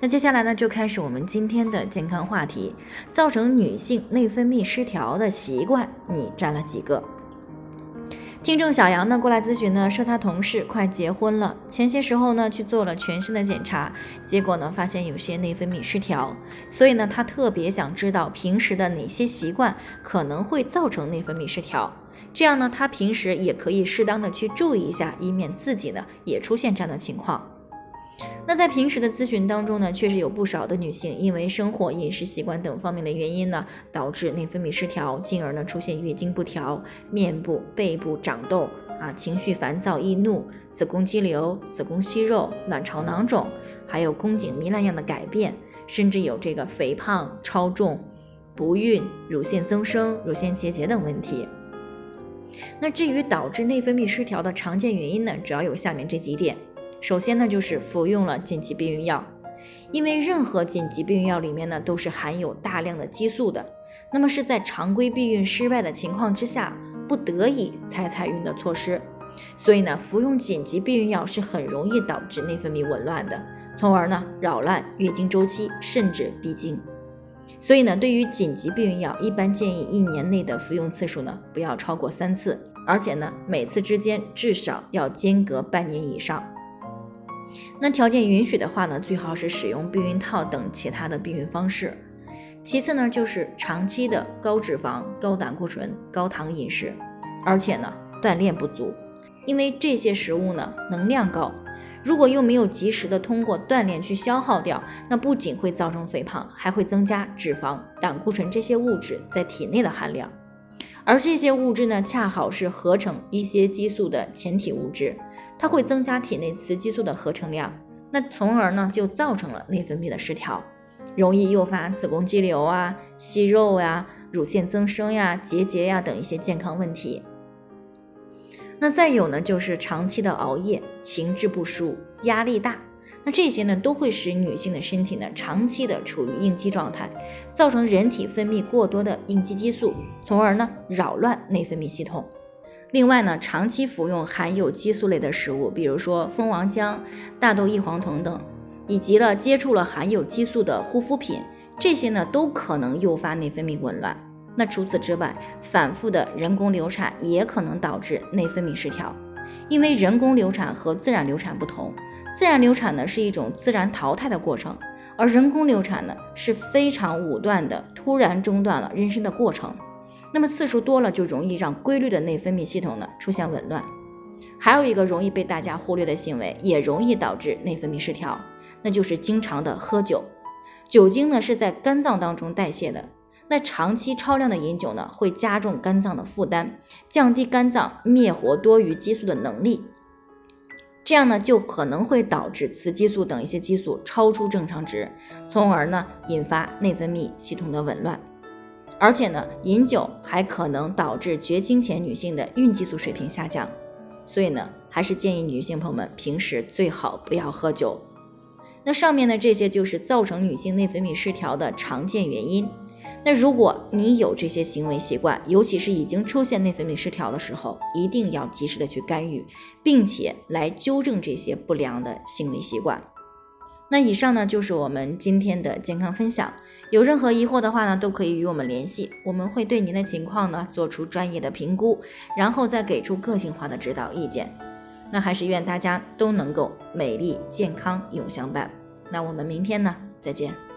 那接下来呢，就开始我们今天的健康话题。造成女性内分泌失调的习惯，你占了几个？听众小杨呢过来咨询呢，说他同事快结婚了，前些时候呢去做了全身的检查，结果呢发现有些内分泌失调，所以呢他特别想知道平时的哪些习惯可能会造成内分泌失调，这样呢他平时也可以适当的去注意一下，以免自己呢也出现这样的情况。那在平时的咨询当中呢，确实有不少的女性因为生活、饮食习惯等方面的原因呢，导致内分泌失调，进而呢出现月经不调、面部、背部长痘啊、情绪烦躁易怒、子宫肌瘤、子宫息肉、卵巢囊肿，还有宫颈糜烂样的改变，甚至有这个肥胖、超重、不孕、乳腺增生、乳腺结节等问题。那至于导致内分泌失调的常见原因呢，主要有下面这几点。首先呢，就是服用了紧急避孕药，因为任何紧急避孕药里面呢都是含有大量的激素的，那么是在常规避孕失败的情况之下，不得已才采用的措施，所以呢，服用紧急避孕药是很容易导致内分泌紊乱的，从而呢扰乱月经周期，甚至闭经。所以呢，对于紧急避孕药，一般建议一年内的服用次数呢不要超过三次，而且呢每次之间至少要间隔半年以上。那条件允许的话呢，最好是使用避孕套等其他的避孕方式。其次呢，就是长期的高脂肪、高胆固醇、高糖饮食，而且呢锻炼不足，因为这些食物呢能量高，如果又没有及时的通过锻炼去消耗掉，那不仅会造成肥胖，还会增加脂肪、胆固醇这些物质在体内的含量。而这些物质呢，恰好是合成一些激素的前体物质，它会增加体内雌激素的合成量，那从而呢就造成了内分泌的失调，容易诱发子宫肌瘤啊、息肉呀、乳腺增生呀、结节呀等一些健康问题。那再有呢，就是长期的熬夜、情志不舒、压力大。那这些呢，都会使女性的身体呢长期的处于应激状态，造成人体分泌过多的应激激素，从而呢扰乱内分泌系统。另外呢，长期服用含有激素类的食物，比如说蜂王浆、大豆异黄酮等，以及了接触了含有激素的护肤品，这些呢都可能诱发内分泌紊乱。那除此之外，反复的人工流产也可能导致内分泌失调。因为人工流产和自然流产不同，自然流产呢是一种自然淘汰的过程，而人工流产呢是非常武断的，突然中断了妊娠的过程。那么次数多了，就容易让规律的内分泌系统呢出现紊乱。还有一个容易被大家忽略的行为，也容易导致内分泌失调，那就是经常的喝酒。酒精呢是在肝脏当中代谢的。那长期超量的饮酒呢，会加重肝脏的负担，降低肝脏灭活多余激素的能力，这样呢就可能会导致雌激素等一些激素超出正常值，从而呢引发内分泌系统的紊乱。而且呢，饮酒还可能导致绝经前女性的孕激素水平下降，所以呢，还是建议女性朋友们平时最好不要喝酒。那上面的这些就是造成女性内分泌失调的常见原因。那如果你有这些行为习惯，尤其是已经出现内分泌失调的时候，一定要及时的去干预，并且来纠正这些不良的行为习惯。那以上呢就是我们今天的健康分享，有任何疑惑的话呢，都可以与我们联系，我们会对您的情况呢做出专业的评估，然后再给出个性化的指导意见。那还是愿大家都能够美丽健康永相伴。那我们明天呢再见。